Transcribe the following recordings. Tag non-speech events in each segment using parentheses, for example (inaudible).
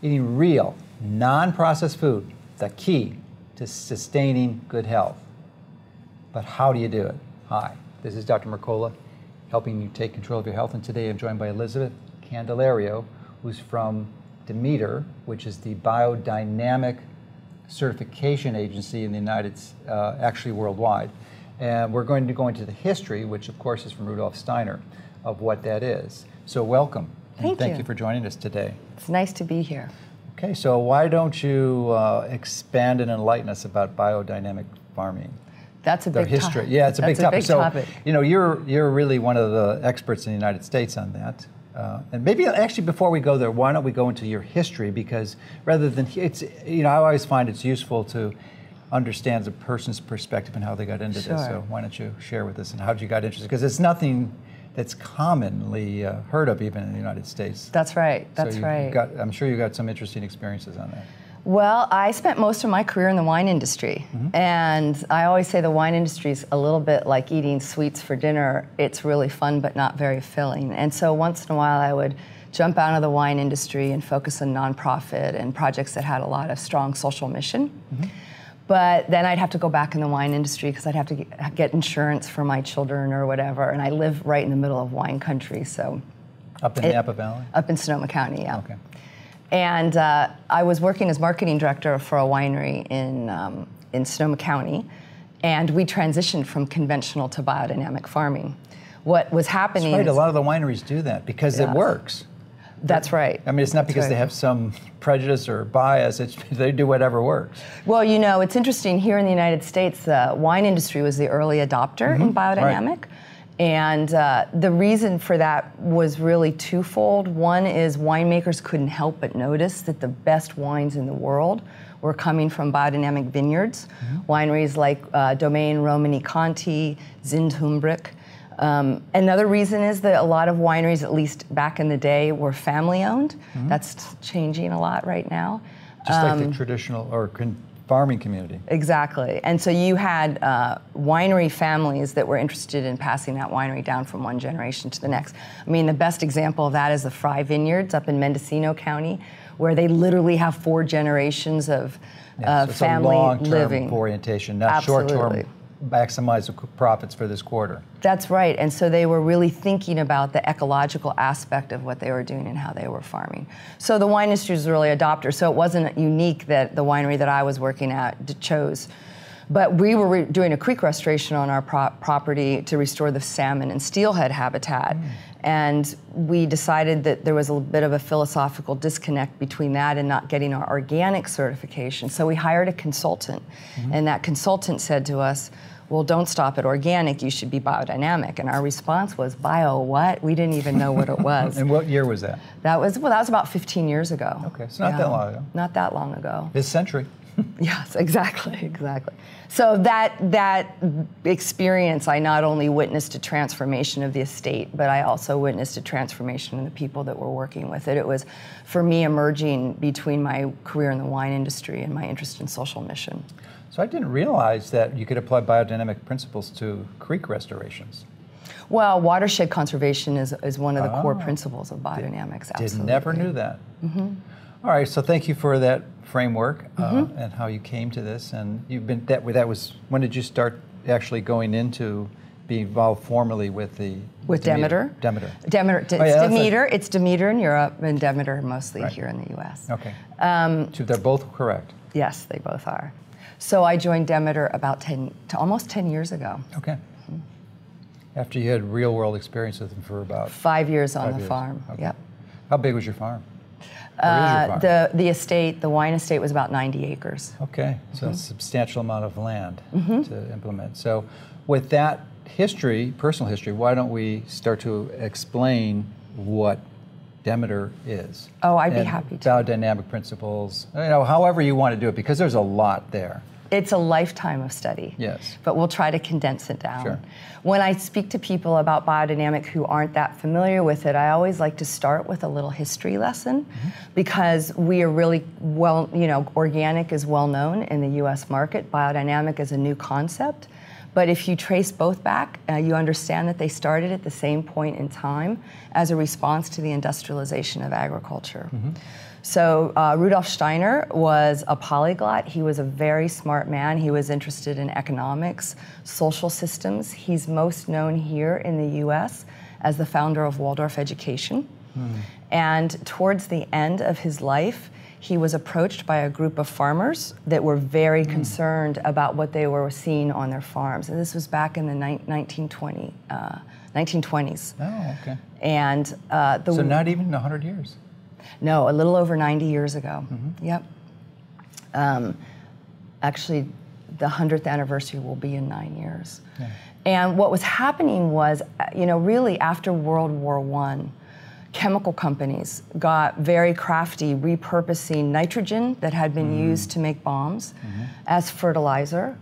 Eating real, non processed food, the key to sustaining good health. But how do you do it? Hi, this is Dr. Mercola, helping you take control of your health. And today I'm joined by Elizabeth Candelario, who's from Demeter, which is the biodynamic certification agency in the United, uh, actually worldwide. And we're going to go into the history, which of course is from Rudolf Steiner, of what that is. So welcome. Thank and thank you. you for joining us today. It's nice to be here. Okay, so why don't you uh, expand and enlighten us about biodynamic farming? That's a The big history. topic. Yeah, it's a That's big topic. big so, topic. you know, you're you're really one of the experts in the United States on that. Uh, and maybe actually before we go there, why don't we go into your history? Because rather than it's, you know, I always find it's useful to understand the person's perspective and how they got into this. So why don't you share with us and how you got interested? Because it's nothing that's commonly uh, heard of even in the United States. That's right. That's so you right. Got, I'm sure you got some interesting experiences on that. well, I spent most of my career in the wine industry. Mm-hmm. And I always say the wine industry is a little bit like eating sweets for dinner. It's really fun, but not very filling. And so once in a while, I would jump out of the wine industry and focus on nonprofit and projects that had a lot of strong social mission. Mm-hmm. But then I'd have to go back in the wine industry because I'd have to get, insurance for my children or whatever. And I live right in the middle of wine country, so Up in It- Napa Valley? up in Sonoma County, yeah. Okay. And uh, I was working as marketing director for a winery in, um, in Sonoma County, and we transitioned from conventional to biodynamic farming. What was happening? Right, a lot of the wineries do that because it works. That's right. I mean, it's not That's because they have some prejudice or bias. It's they do whatever works. Well, you know, it's interesting. Here in the United States, the wine industry was the early adopter in biodynamic. And uh, the reason for that was really twofold. One is winemakers couldn't help but notice that the best wines in the world were coming from biodynamic vineyards. Wineries like uh, Domaine Romani Conti, Zind-Humbrecht. Um, another reason is that a lot of wineries, at least back in the day, were family owned. That's changing a lot right now. Just like Um, the traditional or con- farming community. Exactly. And so you had uh, winery families that were interested in passing that winery down from one generation to the next. I mean, the best example of that is the Frey Vineyards up in Mendocino County, where they literally have four generations of Yeah, uh, so family living. orientation, not short-term. Maximize the profits for this quarter. That's right. And so they were really thinking about the ecological aspect of what they were doing and how they were farming. So the wine industry was really adopter. So it wasn't unique that the winery that I was working at chose. But we were re- doing a creek restoration on our pro- property to restore the salmon and steelhead habitat. Mm. And we decided that there was a bit of a philosophical disconnect between that and not getting our organic certification. So we hired a consultant. Mm-hmm. And that consultant said to us, well, don't stop at organic, you should be biodynamic. And our response was, bio what? We didn't even know what it was. (laughs) And what year was that? that was, well, that was about 15 years ago. Okay, so not that long ago. Not that long ago. This century. (laughs) Yes, exactly, exactly. So that that experience, I not only witnessed a transformation of the estate, but I also witnessed a transformation in the people that were working with it. It was, for me, emerging between my career in the wine industry and my interest in social mission. So I didn't realize that you could apply biodynamic principles to creek restorations. Well, watershed conservation is, is one of the core Oh. principles of biodynamics. Did Absolutely. never knew that. Mm-hmm. All right, so thank you for that framework uh, and how you came to this. And you've been that. That was when did you start actually going into being involved formally with the With Demeter. Demeter. Demeter, it's Oh, yeah, that's Demeter. It's Demeter in Europe and Demeter mostly Right. here in the U.S. Okay. Um, so they're both correct. Yes, they both are. So I joined Demeter about 10, to almost 10 years ago. Okay. After you had real world experience with them for about Five years on Five the years. farm. Okay. Yep. How big was your farm? Or is your Uh, the the estate, the wine estate, was about 90 acres. Okay, so Mm-hmm. a substantial amount of land to implement. So, with that history, personal history, why don't we start to explain what Demeter is? Oh, I'd be happy to. Biodynamic principles, you know, however you want to do it, because there's a lot there. It's a lifetime of study. Yes. But we'll try to condense it down. Sure. When I speak to people about biodynamic who aren't that familiar with it, I always like to start with a little history lesson Mm-hmm. because we are really well, you know, organic is well known in the US market, biodynamic is a new concept. But if you trace both back, uh, you understand that they started at the same point in time as a response to the industrialization of agriculture. So uh, Rudolf Steiner was a polyglot. He was a very smart man. He was interested in economics, social systems. He's most known here in the U.S. as the founder of Waldorf Education. And towards the end of his life, he was approached by a group of farmers that were very concerned about what they were seeing on their farms. And this was back in the ni- 1920, uh, 1920s. Oh, okay. And uh, the So not even 100 years. No, a little over 90 years ago. Yep. Um, actually, the 100th anniversary will be in nine years. And what was happening was, uh, you know, really after World War I, chemical companies got very crafty repurposing nitrogen that had been used to make bombs as fertilizer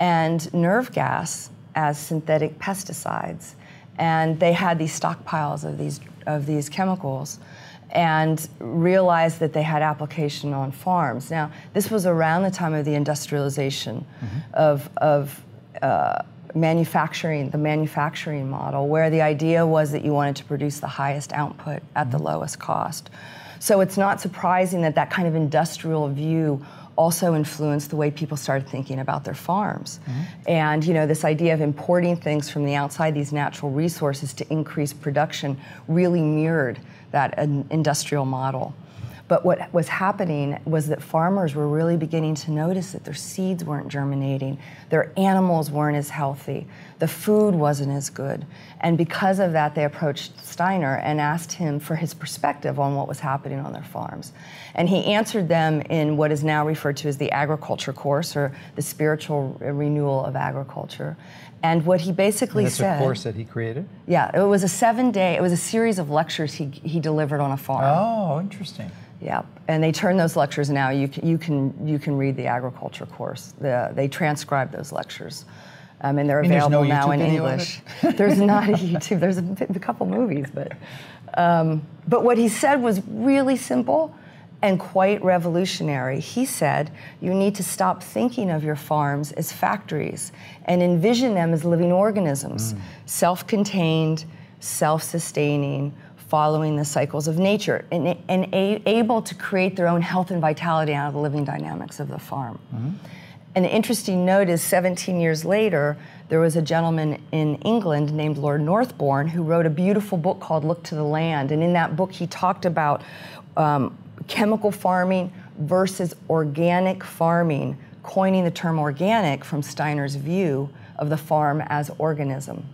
and nerve gas as synthetic pesticides. And they had these stockpiles of these, of these chemicals and realized that they had application on farms. Now, this was around the time of the industrialization mm-hmm. of, of uh, manufacturing, the manufacturing model, where the idea was that you wanted to produce the highest output at the mm-hmm. lowest cost. So it's not surprising that that kind of industrial view also influenced the way people started thinking about their farms. Mm-hmm. And you know, this idea of importing things from the outside, these natural resources to increase production, really mirrored that uh, industrial model. But what was happening was that farmers were really beginning to notice that their seeds weren't germinating, their animals weren't as healthy, the food wasn't as good. And because of that, they approached Steiner and asked him for his perspective on what was happening on their farms. And he answered them in what is now referred to as the agriculture course or the spiritual renewal of agriculture. And what he basically That's said. a course that he created. Yeah, it was a seven day, it was a series of lectures he, he delivered on a farm. Oh, interesting. Yeah, and they turn those lectures now. You can you can you can read the agriculture course. The, they transcribe those lectures, um, and they're available no now YouTube in English. (laughs) there's not a YouTube. There's a, a couple movies, but um, but what he said was really simple and quite revolutionary. He said you need to stop thinking of your farms as factories and envision them as living organisms, self-contained, self-sustaining following the cycles of nature and, and a, able to create their own health and vitality out of the living dynamics of the farm. An interesting note is 17 years later, there was a gentleman in England named Lord Northbourne who wrote a beautiful book called Look to the Land. And in that book, he talked about um, chemical farming versus organic farming, coining the term organic from Steiner's view of the farm as organism.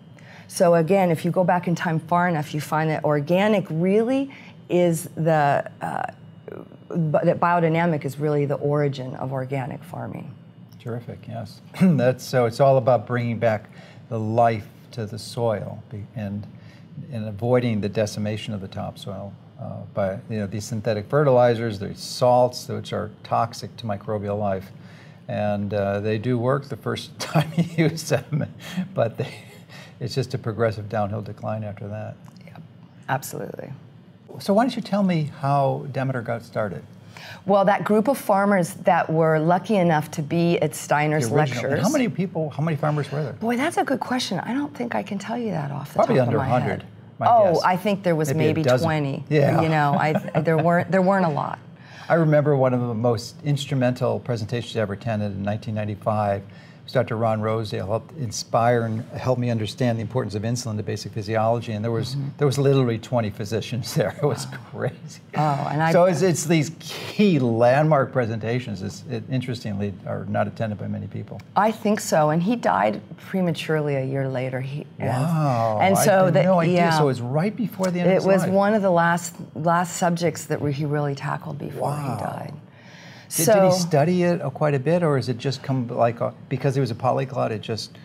So again, if you go back in time far enough, you find that organic really is the uh, that biodynamic is really the origin of organic farming. Terrific. Yes. (clears throat) That's so. It's all about bringing back the life to the soil and and avoiding the decimation of the topsoil uh, by you know these synthetic fertilizers, these salts, which are toxic to microbial life, and uh, they do work the first (laughs) time you use them, but they, it's just a progressive downhill decline after that. Yep, absolutely. So why don't you tell me how Demeter got started? Well, that group of farmers that were lucky enough to be at Steiner's and lectures. How many people? How many farmers were there? Boy, that's a good question. I don't think I can tell you that off the Probably top of my head. Probably under 100, head. My oh, guess. I think there was Maybe maybe, 20. Yeah. You know, I, there weren't there weren't a lot. (laughs) I remember one of the most instrumental presentations I ever attended in 1995. Dr. Ron Rosedale helped inspire and help me understand the importance of insulin to basic physiology. And there was Mm-hmm. there was literally 20 physicians (laughs) there. It was crazy. Oh, and I- so it's, it's these key landmark presentations. It's, it, interestingly, are not attended by many people. I think so, and he died prematurely a year later. He, and- Wow! And I so had that no idea. yeah, So it was right before the end of it was life. one of the last last subjects that he really tackled before Wow. he died. Did, so did he study it uh, quite a bit, or is it just come like uh, because he was a polyglot? It just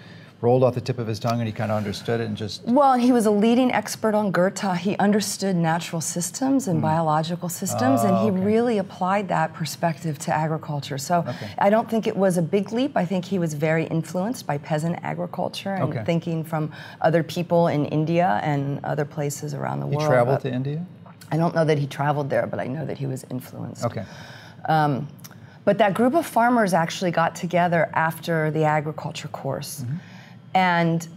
rolled off the tip of his tongue, and he kind of understood it, and just Well, he was a leading expert on Goethe. He understood natural systems and biological systems, and he Hmm. Ah, okay. really applied that perspective to agriculture. So Okay. I don't think it was a big leap. I think he was very influenced by peasant agriculture and Okay. thinking from other people in India and other places around the he world. traveled to India. I don't know that he traveled there, but I know that he was influenced. Okay. But that group of farmers actually got together after the agriculture course. And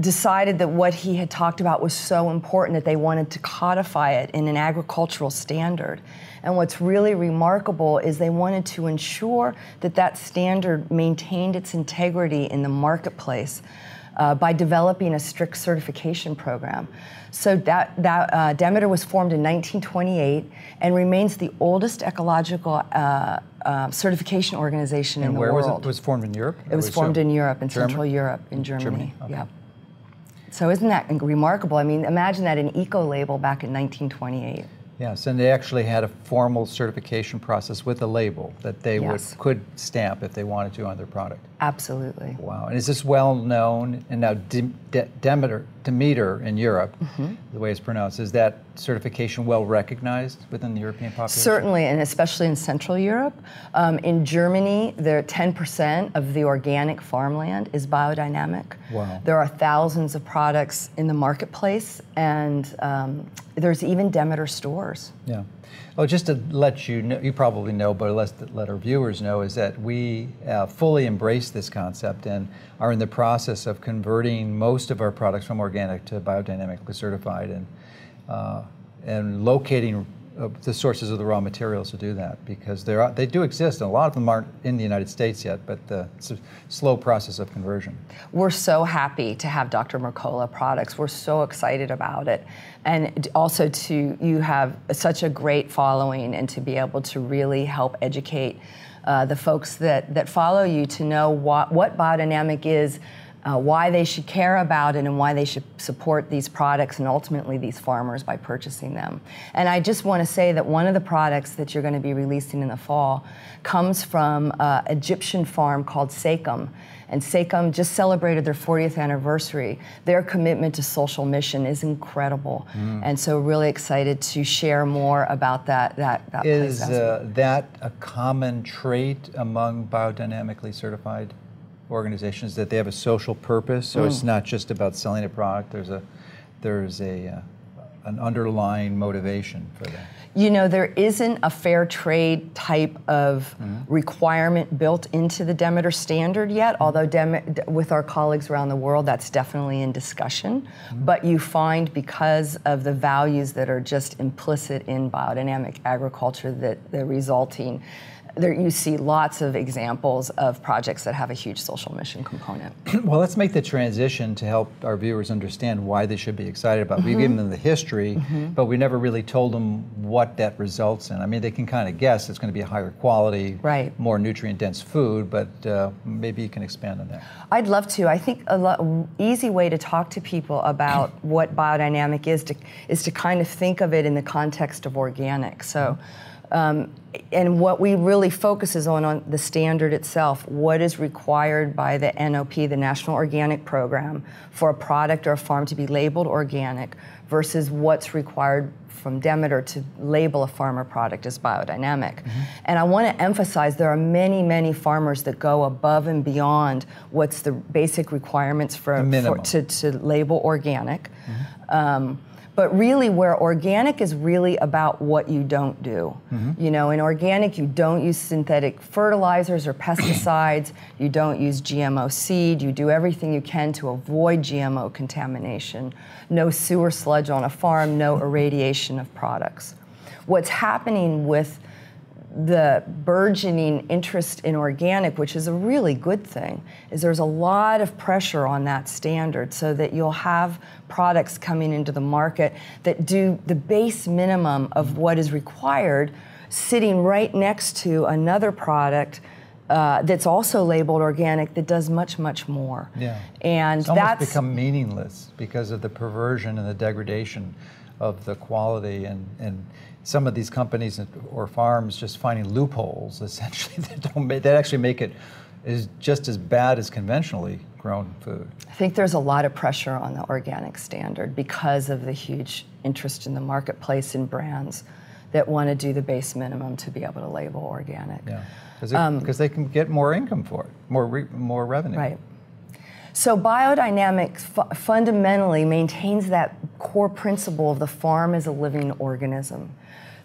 decided that what he had talked about was so important that they wanted to codify it in an agricultural standard. And what's really remarkable is they wanted to ensure that that standard maintained its integrity in the marketplace uh, by developing a strict certification program. So that, that uh, Demeter was formed in 1928 and remains the oldest ecological uh, uh certification organization and in the world. where. Was it? was formed in Europe? It was formed in Europe, in? Central Europe, in Germany. Germany? Okay. Yeah. So isn't that remarkable? I mean, imagine that an eco label back in 1928. Yes, and they actually had a formal certification process with a label that they yes. would could stamp if they wanted to on their product. Absolutely. Wow. And is this well known? And now De- De- Demeter, Demeter in Europe, mm-hmm. the way it's pronounced, is that certification well recognized within the European population? Certainly, and especially in Central Europe. Um, in Germany, there 10% of the organic farmland is biodynamic. Wow. There are thousands of products in the marketplace, and um, there's even Demeter stores. Yeah. Oh, just to let you know, you probably know, but let let our viewers know, is that we uh, fully embrace this concept and are in the process of converting most of our products from organic to biodynamically certified and uh, and locating uh, the sources of the raw materials to do that because they they do exist and a lot of them aren't in the United States yet, but the, it's a slow process of conversion. We're so happy to have Dr. Mercola products. We're so excited about it. And also to you have such a great following and to be able to really help educate uh, the folks that, that follow you to know what, what biodynamic is, uh, why they should care about it and why they should support these products and ultimately these farmers by purchasing them. And I just want to say that one of the products that you're going to be releasing in the fall comes from an Egyptian farm called Sekem. And Sekem just celebrated their 40th anniversary. Their commitment to social mission is incredible. Mm. And so, really excited to share more about that. that, that is uh, that a common trait among biodynamically certified organizations that they have a social purpose. So mm. it's not just about selling a product. There's a there's a uh, an underlying motivation for that. You know, there isn't a fair trade type of mm-hmm. requirement built into the Demeter standard yet, mm-hmm. although Dem- with our colleagues around the world, that's definitely in discussion. Mm-hmm. But you find because of the values that are just implicit in biodynamic agriculture that the resulting there you see lots of examples of projects that have a huge social mission component. (clears throat) well, let's make the transition to help our viewers understand why they should be excited about. Mm-hmm. We've given them the history, mm-hmm. but we never really told them what that results in. I mean, they can kind of guess it's going to be a higher quality, right. more nutrient dense food, but uh, maybe you can expand on that. I'd love to. I think a lo- easy way to talk to people about what biodynamic is to, is to kind of think of it in the context of organic. So. Um, and what we really focus is on, on the standard itself. What is required by the NOP, the National Organic Program, for a product or a farm to be labeled organic versus what's required from Demeter to label a farmer product as biodynamic. Mm-hmm. And I want to emphasize there are many, many farmers that go above and beyond what's the basic requirements for, for to, to label organic. Mm-hmm. Um, but really where organic is really about what you don't do. Mm-hmm. You know, in organic you don't use synthetic fertilizers or pesticides, (clears throat) you don't use GMO seed, you do everything you can to avoid GMO contamination. No sewer sludge on a farm, no irradiation of products. What's happening with the burgeoning interest in organic, which is a really good thing, is there's a lot of pressure on that standard so that you'll have products coming into the market that do the base minimum of what is required sitting right next to another product uh, that's also labeled organic that does much much more. Yeah, and it's almost that's become meaningless because of the perversion and the degradation of the quality and and some of these companies or farms just finding loopholes (laughs) essentially that don't make, that actually make it is just as bad as conventionally grown food. I think there's a lot of pressure on the organic standard because of the huge interest in the marketplace in brands that want to do the base minimum to be able to label organic. Yeah, because um, they can get more income for it, more re, more revenue. Right. So biodynamics fu- fundamentally maintains that core principle of the farm as a living organism.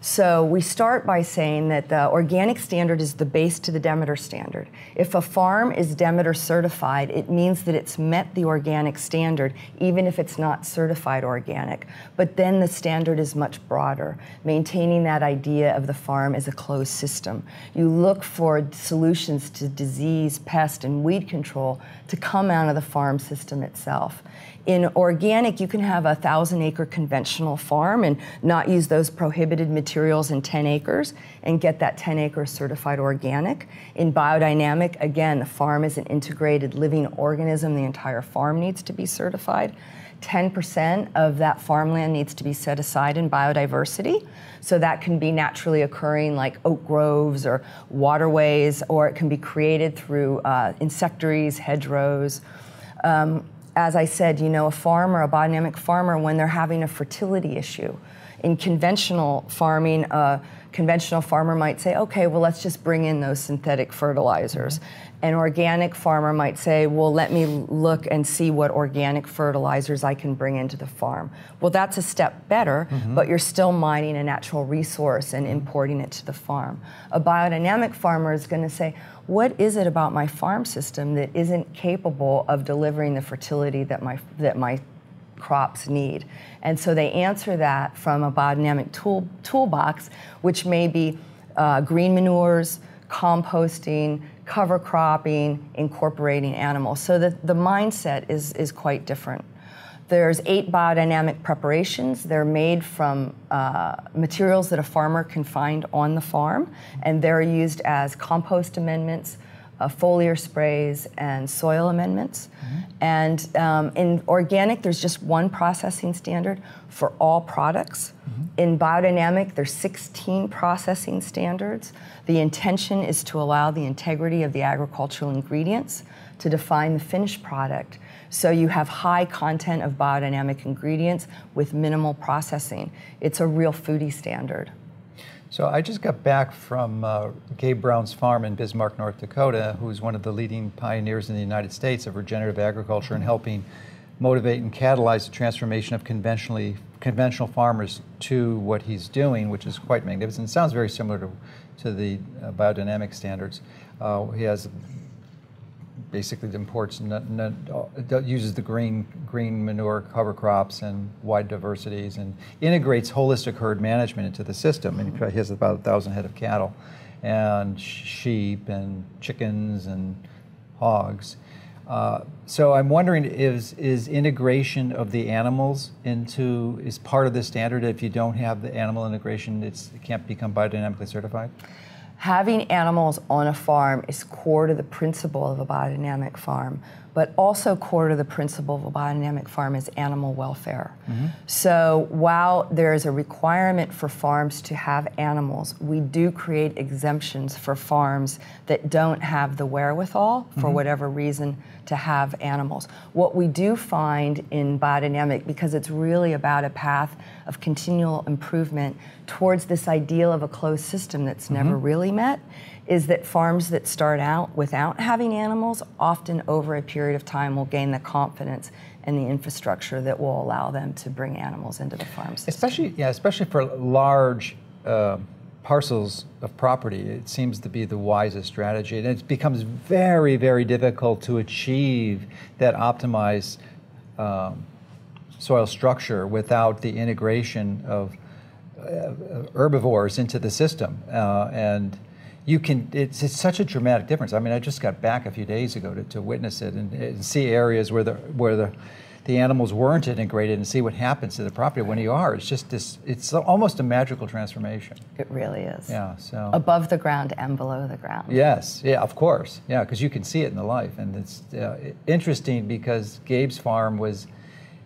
So we start by saying that the organic standard is the base to the Demeter standard. If a farm is Demeter certified, it means that it's met the organic standard, even if it's not certified organic. But then the standard is much broader, maintaining that idea of the farm as a closed system. You look for solutions to disease, pest, and weed control to come out of the farm system itself. In organic, you can have a thousand acre conventional farm and not use those prohibited materials in 10 acres and get that 10 acres certified organic. In biodynamic, again, the farm is an integrated living organism. The entire farm needs to be certified. 10% of that farmland needs to be set aside in biodiversity. So that can be naturally occurring like oak groves or waterways, or it can be created through uh, insectaries, hedgerows. Um, as I said, you know, a farmer, a biodynamic farmer, when they're having a fertility issue. In conventional farming, a conventional farmer might say, okay, well, let's just bring in those synthetic fertilizers. An organic farmer might say, well, let me look and see what organic fertilizers I can bring into the farm. Well, that's a step better, mm-hmm. but you're still mining a natural resource and importing it to the farm. A biodynamic farmer is going to say, what is it about my farm system that isn't capable of delivering the fertility that my, that my crops need? And so they answer that from a biodynamic tool, toolbox, which may be uh, green manures, composting, cover cropping, incorporating animals. So the, the mindset is, is quite different. There's eight biodynamic preparations. They're made from uh, materials that a farmer can find on the farm, and they're used as compost amendments, uh, foliar sprays, and soil amendments. Mm-hmm. And um, in organic, there's just one processing standard for all products. Mm-hmm. In biodynamic, there's 16 processing standards. The intention is to allow the integrity of the agricultural ingredients to define the finished product so you have high content of biodynamic ingredients with minimal processing. It's a real foodie standard. So I just got back from uh, Gabe Brown's farm in Bismarck, North Dakota, who's one of the leading pioneers in the United States of regenerative agriculture and helping motivate and catalyze the transformation of conventionally conventional farmers to what he's doing, which is quite magnificent. It sounds very similar to, to the uh, biodynamic standards. Uh, he has basically imports uses the green green manure cover crops and wide diversities and integrates holistic herd management into the system. And he has about a thousand head of cattle, and sheep and chickens and hogs. Uh, so I'm wondering, is is integration of the animals into is part of the standard? If you don't have the animal integration, it can't become biodynamically certified having animals on a farm is core to the principle of a biodynamic farm, but also core to the principle of a biodynamic farm is animal welfare. Mm-hmm. So while there is a requirement for farms to have animals, we do create exemptions for farms that don't have the wherewithal, for mm-hmm. whatever reason, to have animals. What we do find in biodynamic, because it's really about a path of continual improvement towards this ideal of a closed system that's mm-hmm. never really met, is that farms that start out without having animals often over a period of time will gain the confidence and the infrastructure that will allow them to bring animals into the farm system. Especially, yeah, especially for large uh, parcels of property, it seems to be the wisest strategy. And it becomes very, very difficult to achieve that optimized um, soil structure without the integration of uh, herbivores into the system. Uh, and you can it's, it's such a dramatic difference i mean i just got back a few days ago to, to witness it and, and see areas where the where the the animals weren't integrated and see what happens to the property when you are. It's just this, it's almost a magical transformation. It really is. Yeah, so. Above the ground and below the ground. Yes, yeah, of course. Yeah, because you can see it in the life. And it's uh, interesting because Gabe's farm was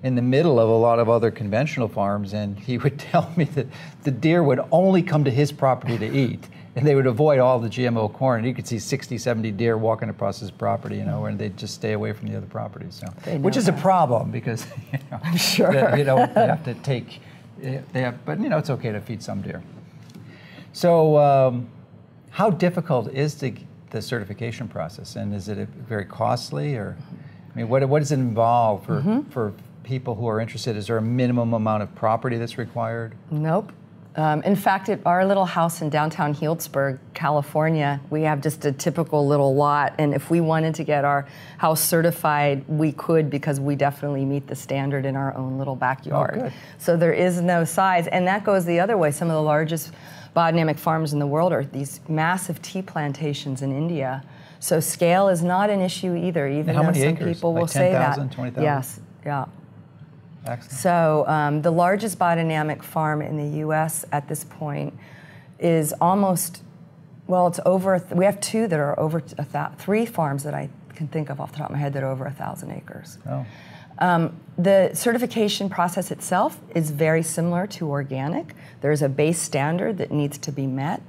in the middle of a lot of other conventional farms, and he would (laughs) tell me that the deer would only come to his property to eat and they would avoid all the GMO corn. And you could see 60, 70 deer walking across his property, you know, and they'd just stay away from the other properties. So, which is that. a problem because (laughs) you know, (laughs) I'm sure they, you know they have to take. They have, but you know, it's okay to feed some deer. So, um, how difficult is the, the certification process, and is it very costly, or I mean, what what does it involve for mm-hmm. for people who are interested? Is there a minimum amount of property that's required? Nope Um, in fact, at our little house in downtown Healdsburg, California, we have just a typical little lot. And if we wanted to get our house certified, we could because we definitely meet the standard in our own little backyard. good. So there is no size. And that goes the other way. Some of the largest biodynamic farms in the world are these massive tea plantations in India. So scale is not an issue either, even how though many some acres? people Like will say that. 10,000, 20,000? Yes, yeah. Excellent. So the um, largest biodynamic farm in the U.S. at this point is almost, well, it's over. We have two that are over three farms that I can think of off the top of my head that are over a thousand acres. Oh. Um, the certification process itself is very similar to organic. There's a base standard that needs to be met.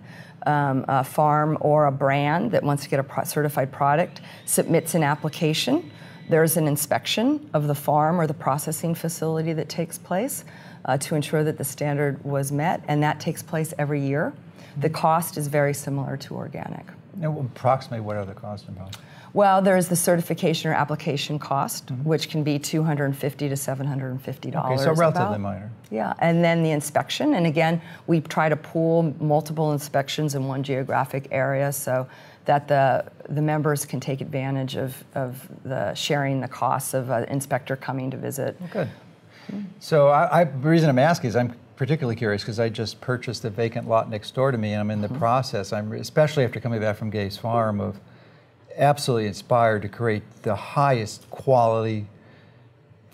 Um, a farm or a brand that wants to get a pro- certified product submits an application. There's an inspection of the farm or the processing facility that takes place uh, to ensure that the standard was met, and that takes place every year. The cost is very similar to organic. Now, approximately what are the costs involved? Well, there's the certification or application cost, which can be 250 to 750 dollars. Okay, so relatively about. minor. Yeah, and then the inspection, and again, we try to pool multiple inspections in one geographic area so that the the members can take advantage of, of the sharing the costs of an inspector coming to visit. Oh, good. So I, I, the reason I'm asking is I'm particularly curious because I just purchased a vacant lot next door to me, and I'm in the mm-hmm. process. I'm especially after coming back from Gabe's Farm of absolutely inspired to create the highest quality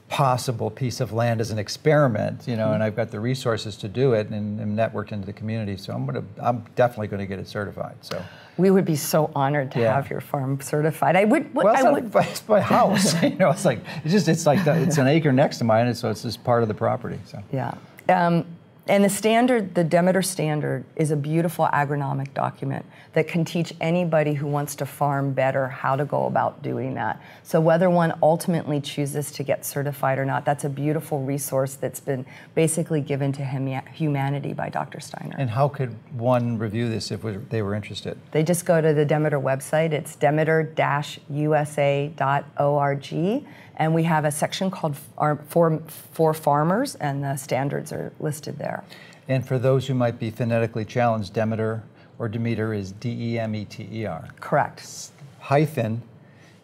possible piece of land as an experiment, you know, mm-hmm. and I've got the resources to do it and, and networked into the community. So I'm gonna, I'm definitely going to get it certified. So. We would be so honored to Yeah. have your farm certified. I would. Well, it's, I not, would. (laughs) it's my house. (laughs) you know, it's like it's just it's like the, it's an acre next to mine, and so it's just part of the property. So Yeah. Um, and the standard, the Demeter standard, is a beautiful agronomic document that can teach anybody who wants to farm better how to go about doing that. So, whether one ultimately chooses to get certified or not, that's a beautiful resource that's been basically given to hum- humanity by Dr. Steiner. And how could one review this if they were interested? They just go to the Demeter website. It's demeter-usa.org, and we have a section called our, for, for farmers, and the standards are listed there. And for those who might be phonetically challenged, Demeter or Demeter is D E M E T E R. Correct. Hyphen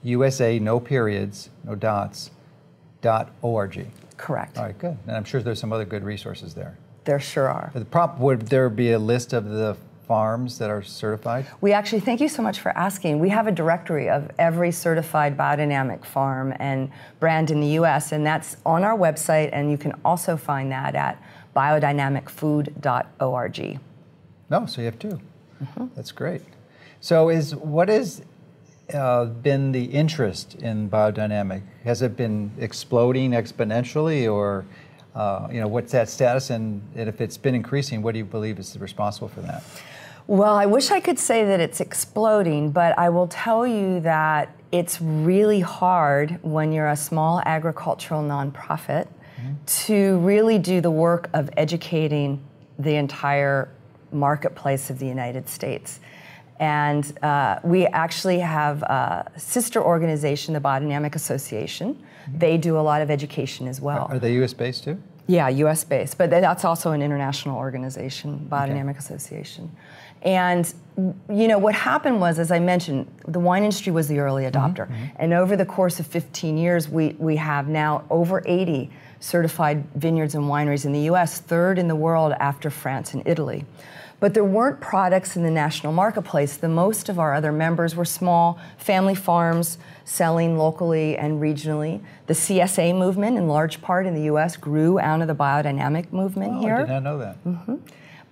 USA, no periods, no dots, dot org. Correct. All right, good. And I'm sure there's some other good resources there. There sure are. The prop, would there be a list of the farms that are certified? We actually, thank you so much for asking. We have a directory of every certified biodynamic farm and brand in the US, and that's on our website, and you can also find that at biodynamicfood.org. No, so you have 2 That's great. So, is what has uh, been the interest in biodynamic? Has it been exploding exponentially, or uh, you know, what's that status? And, and if it's been increasing, what do you believe is responsible for that? Well, I wish I could say that it's exploding, but I will tell you that it's really hard when you're a small agricultural nonprofit to really do the work of educating the entire marketplace of the United States. And uh, we actually have a sister organization, the Biodynamic Association. They do a lot of education as well. Are they U.S. based too? Yeah, U.S. based, but that's also an international organization, Biodynamic Association. And you know what happened was, as I mentioned, the wine industry was the early mm-hmm. adopter, mm-hmm. and over the course of 15 years, we we have now over 80 certified vineyards and wineries in the U.S., third in the world after France and Italy. But there weren't products in the national marketplace. The most of our other members were small family farms selling locally and regionally. The CSA movement, in large part in the US, grew out of the biodynamic movement Oh, here I did not know that. Mm-hmm.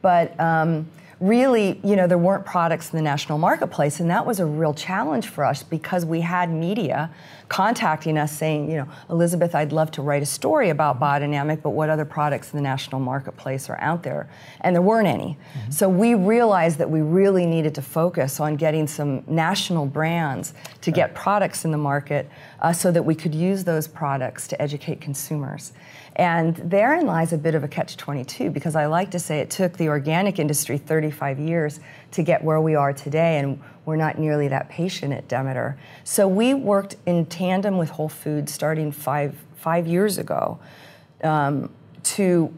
but um, really, you know, there weren't products in the national marketplace, and that was a real challenge for us because we had media contacting us saying, you know, Elizabeth, I'd love to write a story about biodynamic, but what other products in the national marketplace are out there? And there weren't any. So we realized that we really needed to focus on getting some national brands to get products in the market uh, so that we could use those products to educate consumers. And therein lies a bit of a catch 22 because I like to say it took the organic industry 35 years to get where we are today, and we're not nearly that patient at Demeter. So we worked in tandem with Whole Foods starting five, five years ago um, to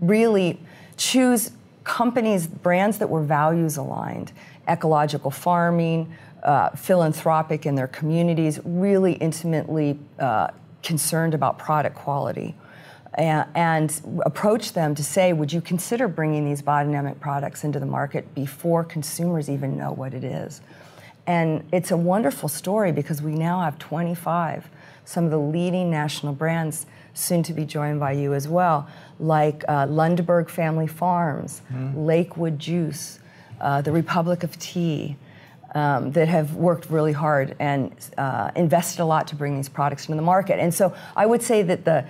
really choose companies, brands that were values aligned, ecological farming, uh, philanthropic in their communities, really intimately uh, concerned about product quality. And, and, approach them to say, would you consider bringing these biodynamic products into the market before consumers even know what it is? And it's a wonderful story because we now have 25, some of the leading national brands, soon to be joined by you as well, like uh, Lundberg Family Farms, mm-hmm. Lakewood Juice, uh, the Republic of Tea, um, that have worked really hard and uh, invested a lot to bring these products into the market. And so I would say that the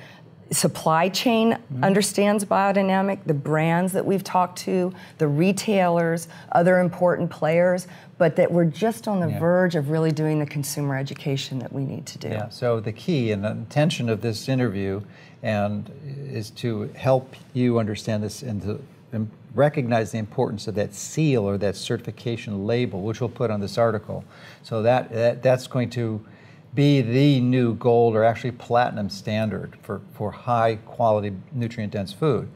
supply chain mm-hmm. understands biodynamic, the brands that we've talked to, the retailers, other important players, but that we're just on the yeah. verge of really doing the consumer education that we need to do. Yeah, so the key and the intention of this interview and is to help you understand this and to recognize the importance of that seal or that certification label, which we'll put on this article. So that, that that's going to be the new gold or actually platinum standard for, for high quality nutrient dense food.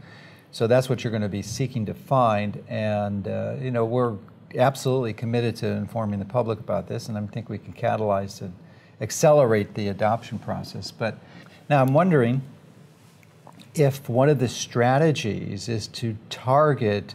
So that's what you're going to be seeking to find. And, uh, you know, we're absolutely committed to informing the public about this, and I think we can catalyze and accelerate the adoption process. But now I'm wondering if one of the strategies is to target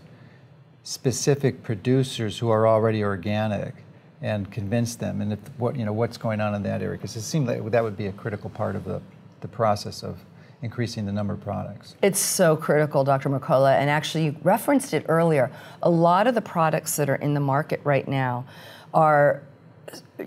specific producers who are already organic and convince them and if, what you know what's going on in that area because it seemed like that would be a critical part of the, the process of increasing the number of products. It's so critical, Dr. Mercola and actually you referenced it earlier. A lot of the products that are in the market right now are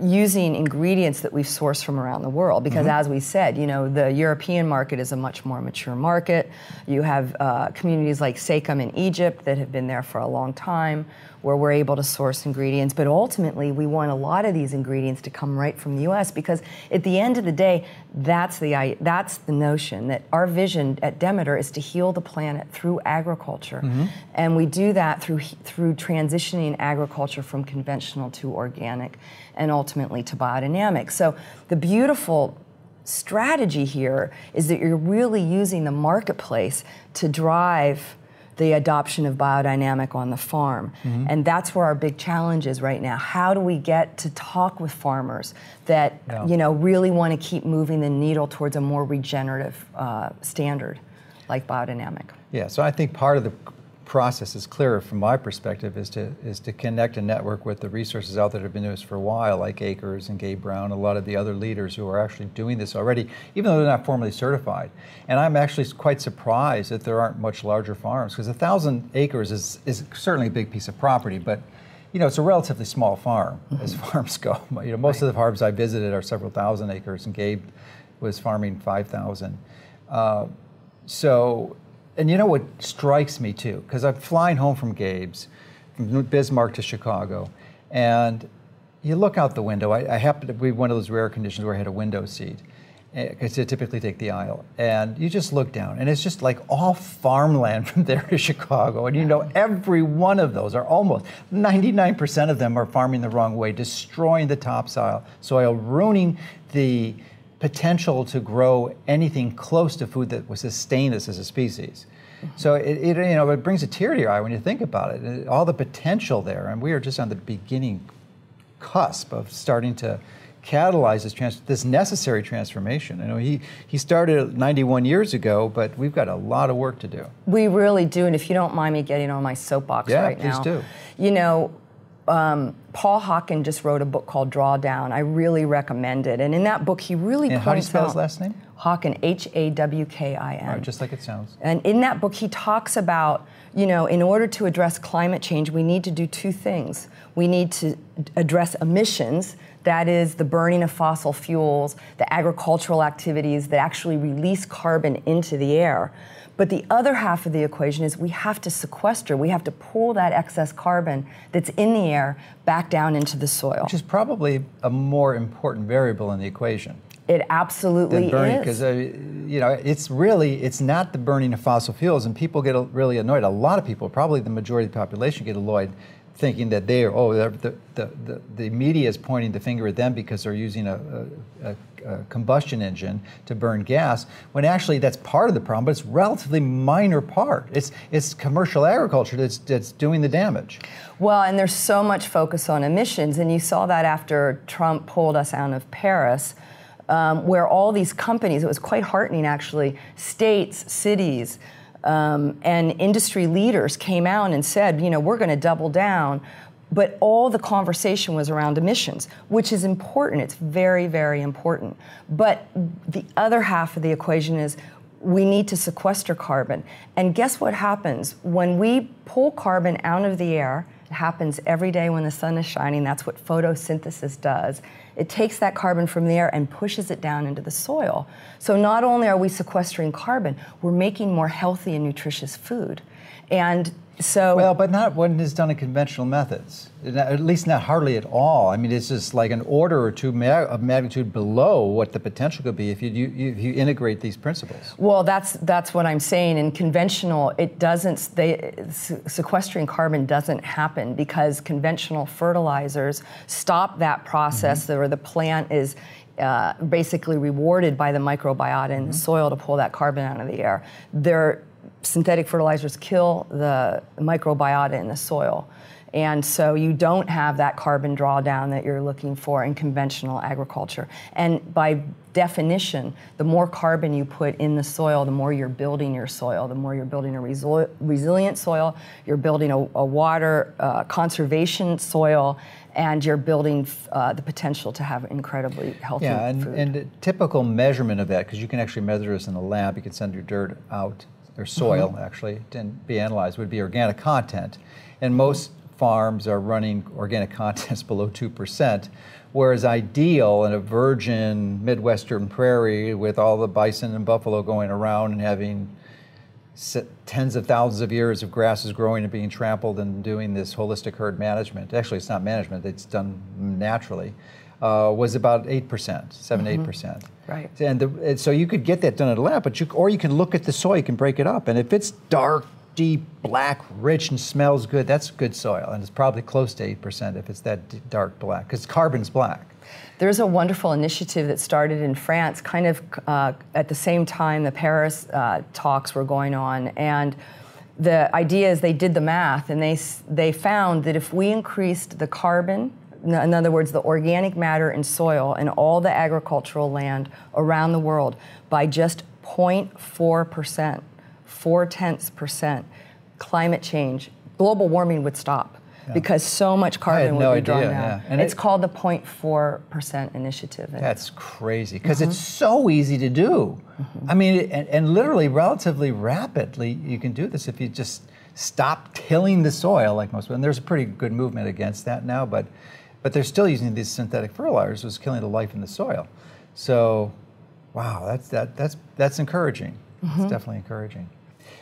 using ingredients that we've sourced from around the world. Because mm-hmm. as we said you know the european market is a much more mature market. You have uh, communities like Sekem in egypt that have been there for a long time where we're able to source ingredients. But ultimately we want a lot of these ingredients to come right from the us because at the end of the day that's the that's the notion that our vision at demeter is to heal the planet through agriculture. Mm-hmm. and we do that through through transitioning agriculture from conventional to organic. And ultimately to biodynamics. So the beautiful strategy here is that you're really using the marketplace to drive the adoption of biodynamic on the farm. Mm-hmm. And that's where our big challenge is right now. How do we get to talk with farmers that yeah. you know really want to keep moving the needle towards a more regenerative uh, standard like biodynamic? Yeah, so I think part of the process is clearer from my perspective is to is to connect and network with the resources out there that have been doing this for a while, like Acres and Gabe Brown, a lot of the other leaders who are actually doing this already, even though they're not formally certified. And I'm actually quite surprised that there aren't much larger farms because a thousand acres is is certainly a big piece of property, but you know, it's a relatively small farm mm-hmm. as (laughs) farms go. You know, most right. of the farms I visited are several thousand acres, and Gabe was farming 5,000. Uh, so and you know what strikes me too, because I'm flying home from Gabe's, from Bismarck to Chicago, and you look out the window. I, I happen to be one of those rare conditions where I had a window seat, because eh, I typically take the aisle, and you just look down, and it's just like all farmland (laughs) from there to Chicago, and you know every one of those are almost 99% of them are farming the wrong way, destroying the topsoil soil, ruining the potential to grow anything close to food that would sustain us as a species. Mm-hmm. So it, it, you know it brings a tear to your eye when you think about it. All the potential there, and we are just on the beginning cusp of starting to catalyze this, trans- this necessary transformation. I know he, he started 91 years ago, but we've got a lot of work to do. We really do, and if you don't mind me getting on my soapbox yeah, right now. Yeah, please do. You know, um, Paul Hawken just wrote a book called Drawdown. I really recommend it. And in that book, he really and points out. How do you spell his last name? Hawken, H A W K I N. Right, just like it sounds. And in that book, he talks about, you know, in order to address climate change, we need to do two things. We need to address emissions, that is, the burning of fossil fuels, the agricultural activities that actually release carbon into the air. But the other half of the equation is we have to sequester, we have to pull that excess carbon that's in the air back down into the soil. Which is probably a more important variable in the equation. It absolutely burning, Because uh, you know, it's really it's not the burning of fossil fuels, and people get really annoyed. A lot of people, probably the majority of the population, get annoyed thinking that they are, oh, the, the, the, the media is pointing the finger at them because they're using a, a, a combustion engine to burn gas, when actually that's part of the problem, but it's relatively minor part. It's, it's commercial agriculture that's, that's doing the damage. Well, and there's so much focus on emissions, and you saw that after Trump pulled us out of Paris. Um, where all these companies, it was quite heartening actually, states, cities, um, and industry leaders came out and said, you know, we're going to double down. But all the conversation was around emissions, which is important. It's very, very important. But the other half of the equation is we need to sequester carbon. And guess what happens? When we pull carbon out of the air, it happens every day when the sun is shining. That's what photosynthesis does. It takes that carbon from the air and pushes it down into the soil. So not only are we sequestering carbon, we're making more healthy and nutritious food. And so well, but not when it's done in conventional methods. At least not hardly at all. I mean, it's just like an order or two of magnitude below what the potential could be if you, you, if you integrate these principles. Well, that's that's what I'm saying. In conventional, it doesn't. They sequestering carbon doesn't happen because conventional fertilizers stop that process, mm-hmm. where the plant is. Uh, basically rewarded by the microbiota in mm-hmm. the soil to pull that carbon out of the air. They're synthetic fertilizers kill the microbiota in the soil. And so you don't have that carbon drawdown that you're looking for in conventional agriculture. And by definition, the more carbon you put in the soil, the more you're building your soil, the more you're building a resili- resilient soil, you're building a, a water uh, conservation soil, and you're building uh, the potential to have incredibly healthy yeah, and, food. and a typical measurement of that, because you can actually measure this in a lab, you can send your dirt out their soil mm-hmm. actually to be analyzed would be organic content. And most farms are running organic contents (laughs) below 2%, whereas ideal in a virgin Midwestern prairie with all the bison and buffalo going around and having tens of thousands of years of grasses growing and being trampled and doing this holistic herd management. Actually, it's not management, it's done naturally uh, was about 8%, 7 mm-hmm. 8%. Right. And, the, and, so you could get that done at a lab, but you, or you can look at the soil, you can break it up. And if it's dark, deep, black, rich, and smells good, that's good soil. And it's probably close to 8% if it's that dark black, because carbon's black. There's a wonderful initiative that started in France, kind of uh, at the same time the Paris uh, talks were going on. And the idea is they did the math and they, they found that if we increased the carbon in other words, the organic matter in soil and all the agricultural land around the world by just 0.4%, four tenths percent, climate change, global warming would stop. Yeah. Because so much carbon would no be drawn idea, out. Yeah. And it's it, called the 0.4% initiative. That's crazy because mm-hmm. it's so easy to do. Mm-hmm. I mean, and, and literally, relatively rapidly, you can do this if you just stop tilling the soil like most. And there's a pretty good movement against that now, but but they're still using these synthetic fertilizers, which is killing the life in the soil. So, wow, that's that, that's that's encouraging. Mm-hmm. It's definitely encouraging.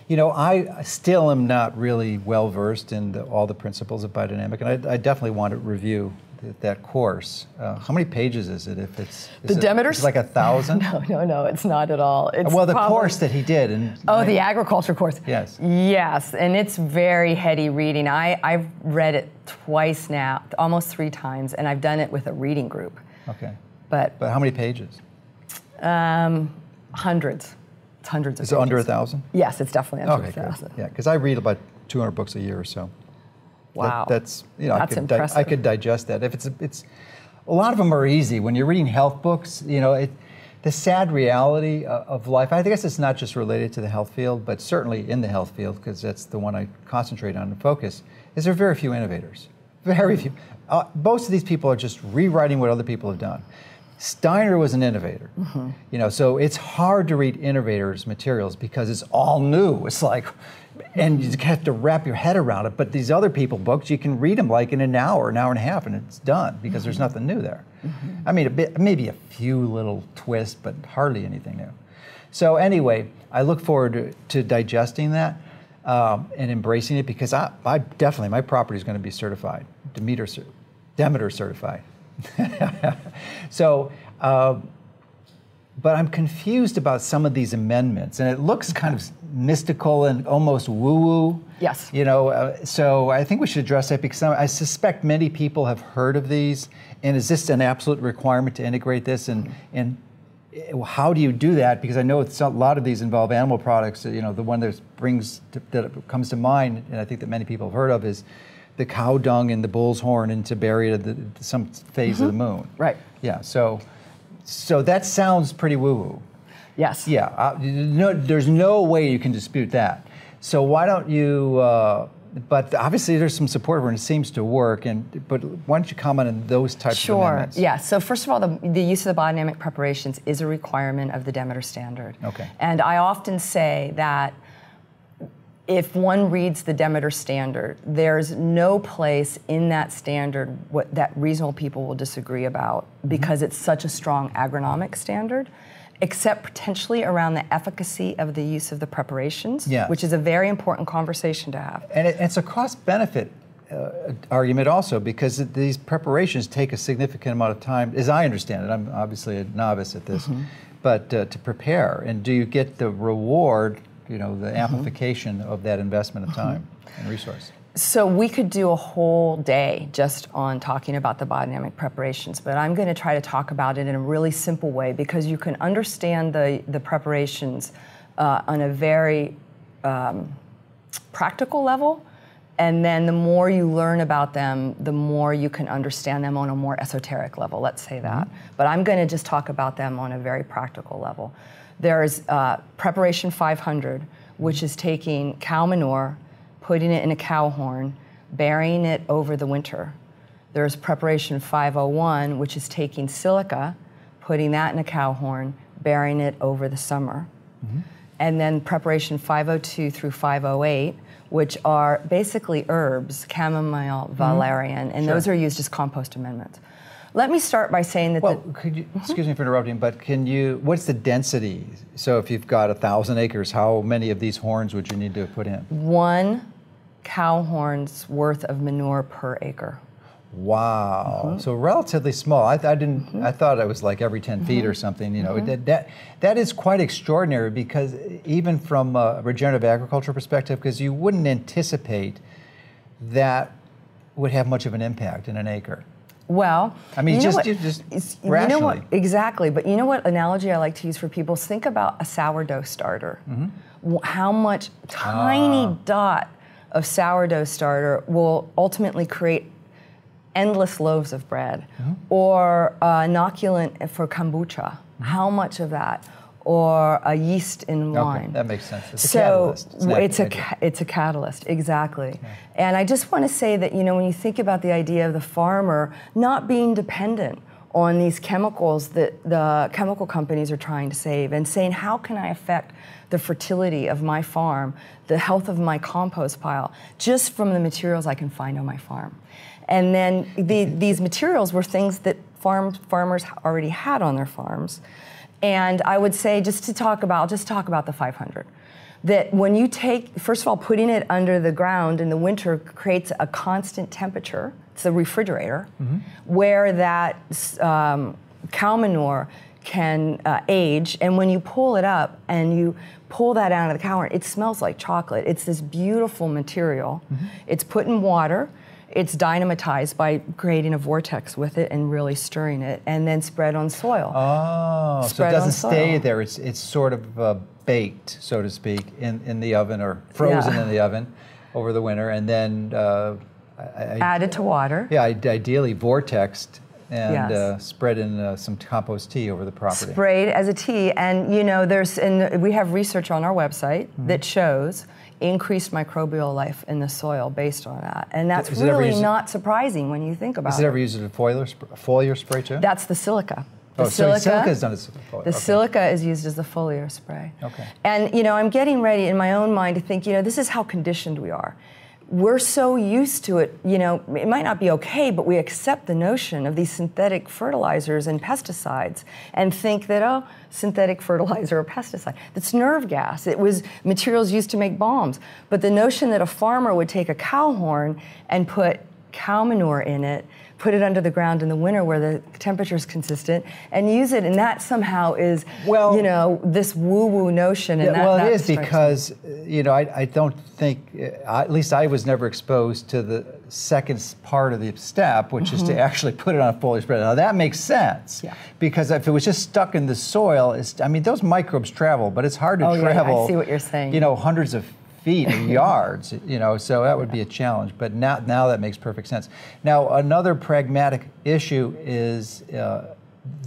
You know, I still am not really well versed in the, all the principles of biodynamic, and I, I definitely want to review that course. Uh, how many pages is it? If it's the it, Demeter's like a thousand? (laughs) no, no, no, it's not at all. It's well, the probably, course that he did, and oh, the agriculture course. Yes, yes, and it's very heady reading. I I've read it twice now, almost three times, and I've done it with a reading group. Okay, but but how many pages? Um, hundreds. It's hundreds of. Is pages. it under a thousand? Yes, it's definitely under okay, a thousand. Good. Yeah, because I read about 200 books a year or so. Wow. That, that's you know that's I could impressive. I could digest that. If it's it's a lot of them are easy when you're reading health books. You know it, the sad reality of life. I guess it's not just related to the health field, but certainly in the health field because that's the one I concentrate on and focus. Is there are very few innovators. Very few. Uh, most of these people are just rewriting what other people have done. Steiner was an innovator. Mm-hmm. You know, so it's hard to read innovators' materials because it's all new. It's like, and you have to wrap your head around it. But these other people books, you can read them like in an hour, an hour and a half, and it's done because mm-hmm. there's nothing new there. Mm-hmm. I mean, a bit, maybe a few little twists, but hardly anything new. So anyway, I look forward to, to digesting that um, and embracing it because I, I definitely my property is going to be certified, Demeter, Demeter certified. (laughs) so, uh, but I'm confused about some of these amendments, and it looks kind of mystical and almost woo-woo. Yes. You know, uh, so I think we should address that because I suspect many people have heard of these. And is this an absolute requirement to integrate this? And and how do you do that? Because I know a lot of these involve animal products. You know, the one that brings to, that comes to mind, and I think that many people have heard of, is the cow dung and the bull's horn into buried at the, some phase mm-hmm. of the mm-hmm. moon. Right. Yeah. So, so that sounds pretty woo-woo. Yes. Yeah. Uh, no, there's no way you can dispute that. So why don't you? Uh, but obviously there's some support for it and it seems to work and but why don't you comment on those types sure. of amendments? Sure. Yeah. So first of all, the, the use of the biodynamic preparations is a requirement of the Demeter standard. Okay. And I often say that if one reads the Demeter standard, there's no place in that standard what, that reasonable people will disagree about mm-hmm. because it's such a strong agronomic standard except potentially around the efficacy of the use of the preparations, yeah. which is a very important conversation to have. And it, it's a cost benefit uh, argument also because these preparations take a significant amount of time, as I understand it. I'm obviously a novice at this, mm-hmm. but uh, to prepare. And do you get the reward, you know, the mm-hmm. amplification of that investment of mm-hmm. time mm-hmm. and resource? So we could do a whole day just on talking about the biodynamic preparations, but I'm going to try to talk about it in a really simple way because you can understand the, the preparations uh, on a very um, practical level. And then the more you learn about them, the more you can understand them on a more esoteric level, let's say that. Mm-hmm. But I'm going to just talk about them on a very practical level. There's uh, Preparation 500, which is taking cow manure putting it in a cow horn, burying it over the winter. There's preparation 501, which is taking silica, putting that in a cow horn, burying it over the summer. Mm-hmm. And then preparation 502 through 508, which are basically herbs, chamomile, mm-hmm. valerian, and sure. those are used as compost amendments. Let me start by saying that. Well, the, could you, mm-hmm. excuse me for interrupting, but can you? What's the density? So, if you've got a thousand acres, how many of these horns would you need to put in? One cow horns worth of manure per acre. Wow. Mm-hmm. So relatively small. I, I didn't. Mm-hmm. I thought it was like every 10 mm-hmm. feet or something. You know, mm-hmm. that, that that is quite extraordinary because even from a regenerative agriculture perspective, because you wouldn't anticipate that would have much of an impact in an acre. Well, I mean, you just, what, just you know what exactly. But you know what analogy I like to use for people? Think about a sourdough starter. Mm-hmm. How much tiny ah. dot of sourdough starter will ultimately create endless loaves of bread mm-hmm. or uh, inoculant for kombucha. Mm-hmm. How much of that? Or a yeast in wine. Okay, that makes sense. It's so a catalyst. It's, it's a ca- it's a catalyst, exactly. Yeah. And I just want to say that you know when you think about the idea of the farmer not being dependent on these chemicals that the chemical companies are trying to save and saying, how can I affect the fertility of my farm, the health of my compost pile, just from the materials I can find on my farm? And then the, these materials were things that farm, farmers already had on their farms. And I would say, just to talk about, just talk about the 500 that when you take, first of all, putting it under the ground in the winter creates a constant temperature. It's a refrigerator mm-hmm. where that um, cow manure can uh, age. And when you pull it up and you pull that out of the cow, it smells like chocolate. It's this beautiful material. Mm-hmm. It's put in water. It's dynamized by creating a vortex with it and really stirring it, and then spread on soil. Oh, spread so it doesn't stay there. It's it's sort of uh, baked, so to speak, in, in the oven or frozen yeah. in the oven over the winter, and then uh, I, added to water. Yeah, ideally vortexed and yes. uh, spread in uh, some compost tea over the property. Sprayed as a tea, and you know, there's and we have research on our website mm-hmm. that shows increased microbial life in the soil based on that, and that's really not surprising when you think about it. Is it ever used as a foliar, sp- foliar spray too? That's the silica. The oh, silica, so silica is done as foliar. The okay. silica is used as the foliar spray. Okay. And you know, I'm getting ready in my own mind to think, you know, this is how conditioned we are. We're so used to it, you know, it might not be okay, but we accept the notion of these synthetic fertilizers and pesticides and think that, oh, synthetic (laughs) fertilizer or pesticide. That's nerve gas. It was materials used to make bombs. But the notion that a farmer would take a cow horn and put cow manure in it, put it under the ground in the winter where the temperature is consistent, and use it. And that somehow is, Well- you know, this woo-woo notion. And Yeah, that, well, that it is because, uh, you know, I, I don't think, uh, at least I was never exposed to the second part of the step, which is to actually put it on a foliar spread. Now, that makes sense. Mm-hmm. Yeah. Because if it was just stuck in the soil, it's, I mean, those microbes travel, but it's hard to Oh, yeah, yeah, I see what you're saying. You know, hundreds of feet or (laughs) yards, you know, so that would be a challenge. But now, now that makes perfect sense. Now, another pragmatic issue is, uh,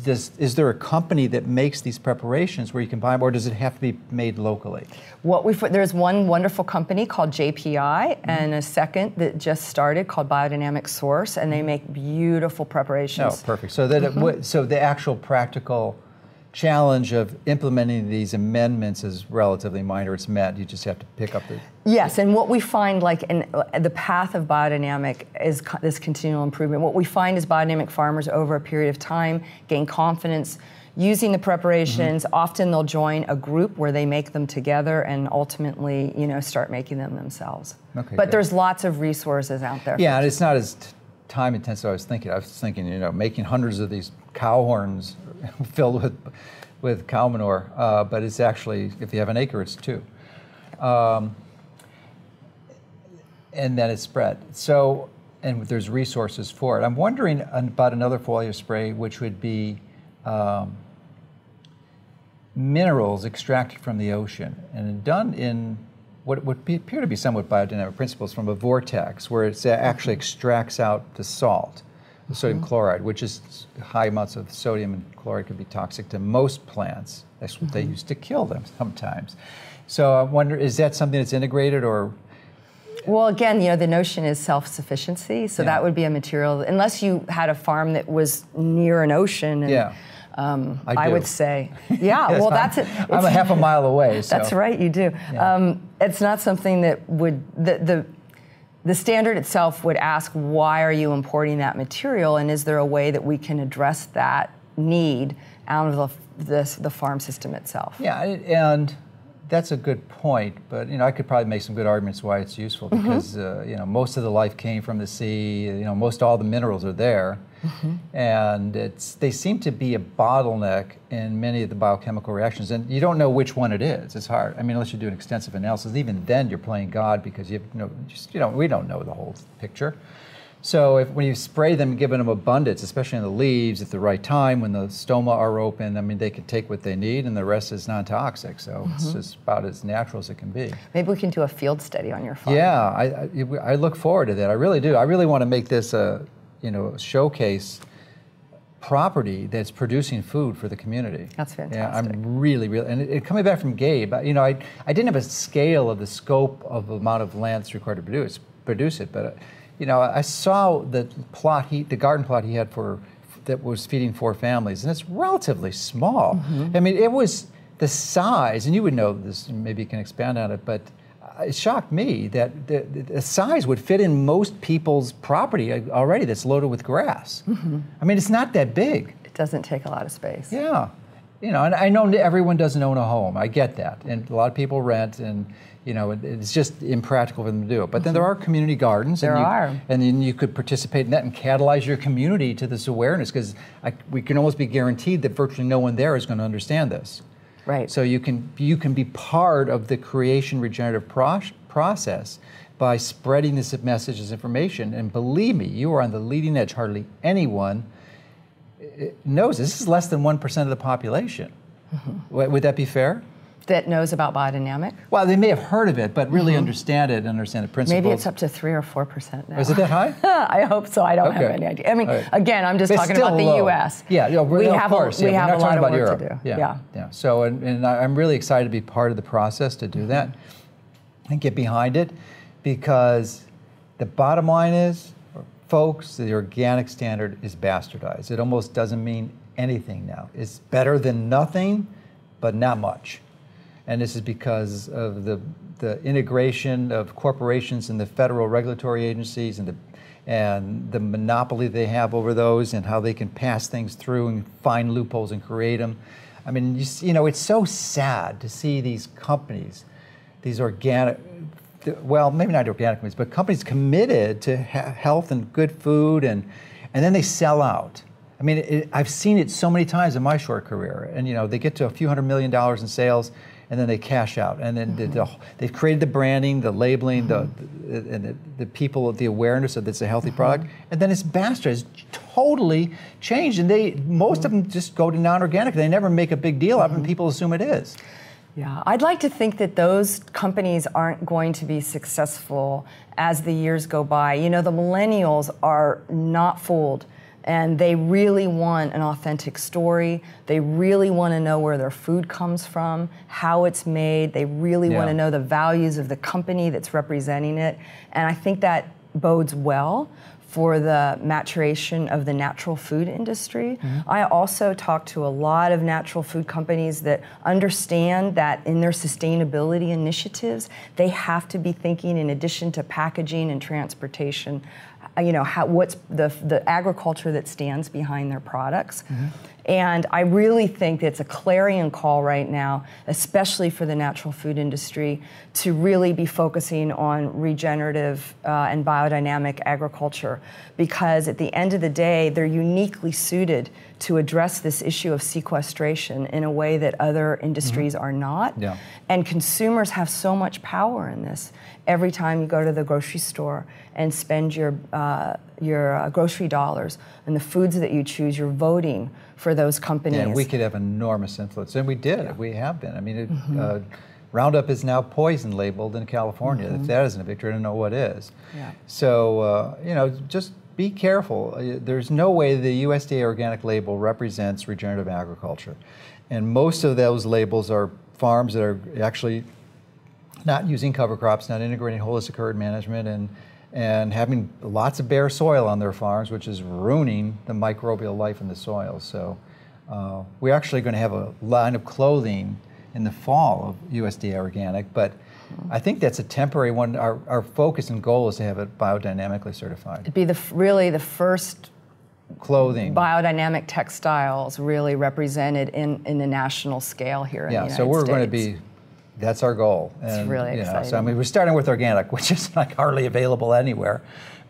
does, is there a company that makes these preparations where you can buy them, or does it have to be made locally? What we there's one wonderful company called JPI Mm-hmm. and a second that just started called Biodynamic Source, and they make beautiful preparations. Oh, perfect. So that it would, so the actual practical challenge of implementing these amendments is relatively minor. It's met. You just have to pick up the. Yes, and what we find, like in uh, the path of biodynamic, is co- this continual improvement. What we find is biodynamic farmers over a period of time gain confidence using the preparations. Mm-hmm. Often they'll join a group where they make them together, and ultimately, you know, start making them themselves. Okay, but good. there's lots of resources out there. Yeah, and it's not as t- time intensive. I was thinking. I was thinking, you know, making hundreds of these cow horns (laughs) filled with with cow manure, uh, but it's actually if you have an acre, it's two. Um, and then it's spread. So, and there's resources for it. I'm wondering about another foliar spray, which would be um, minerals extracted from the ocean and done in what would appear to be somewhat biodynamic principles from a vortex, where it actually extracts out the salt, the sodium chloride, which is high amounts of sodium and chloride can be toxic to most plants. That's what they use to kill them sometimes. So I wonder, is that something that's integrated or Well, again, you know, the notion is self-sufficiency, so Yeah. that would be a material. Unless you had a farm that was near an ocean. And, Yeah. Um, I I, would say, (laughs) yeah. Yes, well, that's it. I'm a half a mile away. (laughs) So. That's right, you do. Yeah. Um, it's not something that would the, the the standard itself would ask why are you importing that material, and is there a way that we can address that need out of the the, the farm system itself? Yeah, and- that's a good point. But you know, I could probably make some good arguments why it's useful Mm-hmm. because uh, you know most of the life came from the sea. You know, most all the minerals are there, Mm-hmm. and it's they seem to be a bottleneck in many of the biochemical reactions. And you don't know which one it is. It's hard. I mean, unless you do an extensive analysis, even then you're playing God because you have no, just, you know, we don't know the whole picture. So if, when you spray them, giving them abundance, especially in the leaves at the right time when the stoma are open, I mean, they can take what they need and the rest is non-toxic. So Mm-hmm. it's just about as natural as it can be. Maybe we can do a field study on your farm. Yeah, I, I, I look forward to that. I really do. I really want to make this a, you know, showcase property that's producing food for the community. That's fair. Yeah, fantastic. I'm really, really, and it, it- coming back from Gabe, you know, I, I didn't have a scale of the scope of the amount of land that's required to produce, produce it, but, you know, I saw the plot he, the garden plot he had for, that was feeding four families, and it's relatively small. Mm-hmm. I mean, it was the size, and you would know this, maybe you can expand on it, but it shocked me that the, the, size would fit in most people's property uh, already that's loaded with grass. Mm-hmm. I mean, it's not that big. It doesn't take a lot of space. Yeah. You know, and I know everyone doesn't own a home. I get that. And a lot of people rent, and, you know, it- it's just impractical for them to do it. But then there are community gardens. There and you, are. And then you could participate in that and catalyze your community to this awareness because we can almost be guaranteed that virtually no one there is going to understand this. Right. So you can you can be part of the creation regenerative pro- process by spreading this message, this information, and believe me, you are on the leading edge. Hardly anyone uh, knows this. This is less than one percent of the population. Would would that be fair? That knows about biodynamic. Well, they may have heard of it, but really understand it and understand the principles. Mm-hmm. Maybe it's up to three or four percent now. Is it that high? (laughs) I hope so. I don't have any idea. I mean, right. again, I'm just It's talking about the low. U.S. Yeah, yeah, we of have course. a, we yeah, have we're a not lot talking of about work Europe. to do. Yeah, yeah. So, and, and I'm really excited to be part of the process to do that and get behind it because the bottom line is, folks, the organic standard is bastardized. It almost doesn't mean anything now. It's better than nothing, but not much. And this is because of the, the integration of corporations and the federal regulatory agencies and the, and the monopoly they have over those and how they can pass things through and find loopholes and create them. I mean, you, you know, it's so sad to see these companies, these organic well, maybe not organic companies, but companies committed to health and good food, and and then they sell out. I mean, it, I've seen it so many times in my short career, and you know, they get to a few hundred million dollars in sales, and then they cash out, and then the, the, mm-hmm. they've created the branding, the labeling, mm-hmm. the, the and the, the people, the awareness that it's a healthy uh-huh. product, and then it's bastard, it's totally changed, and they most of mm-hmm. them just go to non-organic. They never make a big deal of it, and people assume it is. Yeah, I'd like to think that those companies aren't going to be successful as the years go by. You know, the millennials are not fooled and they really want an authentic story. They really want to know where their food comes from, how it's made. They really want to know the values of the company that's representing it. And I think that bodes well for the maturation of the natural food industry. Mm-hmm. I also talk to a lot of natural food companies that understand that in their sustainability initiatives, they have to be thinking in addition to packaging and transportation, you know, how, what's the, the agriculture that stands behind their products. And I really think it's a clarion call right now, especially for the natural food industry, to really be focusing on regenerative uh, and biodynamic agriculture. Because at the end of the day, they're uniquely suited to address this issue of sequestration in a way that other industries are not. Yeah. And consumers have so much power in this. Every time you go to the grocery store and spend your, uh, your uh, grocery dollars and the foods that you choose, you're voting for those companies. And we could have enormous influence, and we did. We have been. I mean, it, uh, Roundup is now poison labeled in California. If that isn't a victory, I don't know what is. Yeah. So uh, you know, just be careful. Uh, There's no way the USDA organic label represents regenerative agriculture, and most of those labels are farms that are actually not using cover crops, not integrating holistic herd management, and and having lots of bare soil on their farms, which is ruining the microbial life in the soil. So uh, we're actually going to have a line of clothing in the fall of USDA organic, but I think that's a temporary one. Our, our focus and goal is to have it biodynamically certified. It'd be the, really the first Clothing. biodynamic textiles really represented in, in the national scale here in yeah, so we're going to be. That's our goal. And, really you know, So I mean, we're starting with organic, (laughs) which is like hardly available anywhere,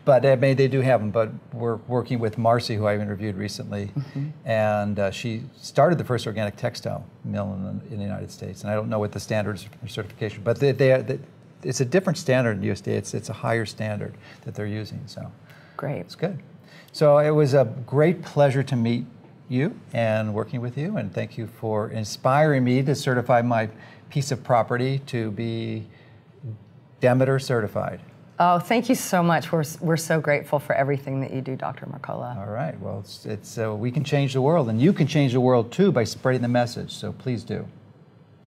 but I mean, they do have them. But we're working with Marcy, who I interviewed recently, Mm-hmm. and uh, she started the first organic textile mill in the, in the United States. And I don't know what the standards for certification, but they, they, they, it's a different standard in the USDA. It's it's a higher standard that they're using. So Great. it's good. So it was a great pleasure to meet you and working with you, and thank you for inspiring me to certify my piece of property to be Demeter certified. Oh, thank you so much. We're, we're so grateful for everything that you do, Dr. Mercola. All right. Well, it's, it's uh, we can change the world, and you can change the world too by spreading the message. So please do.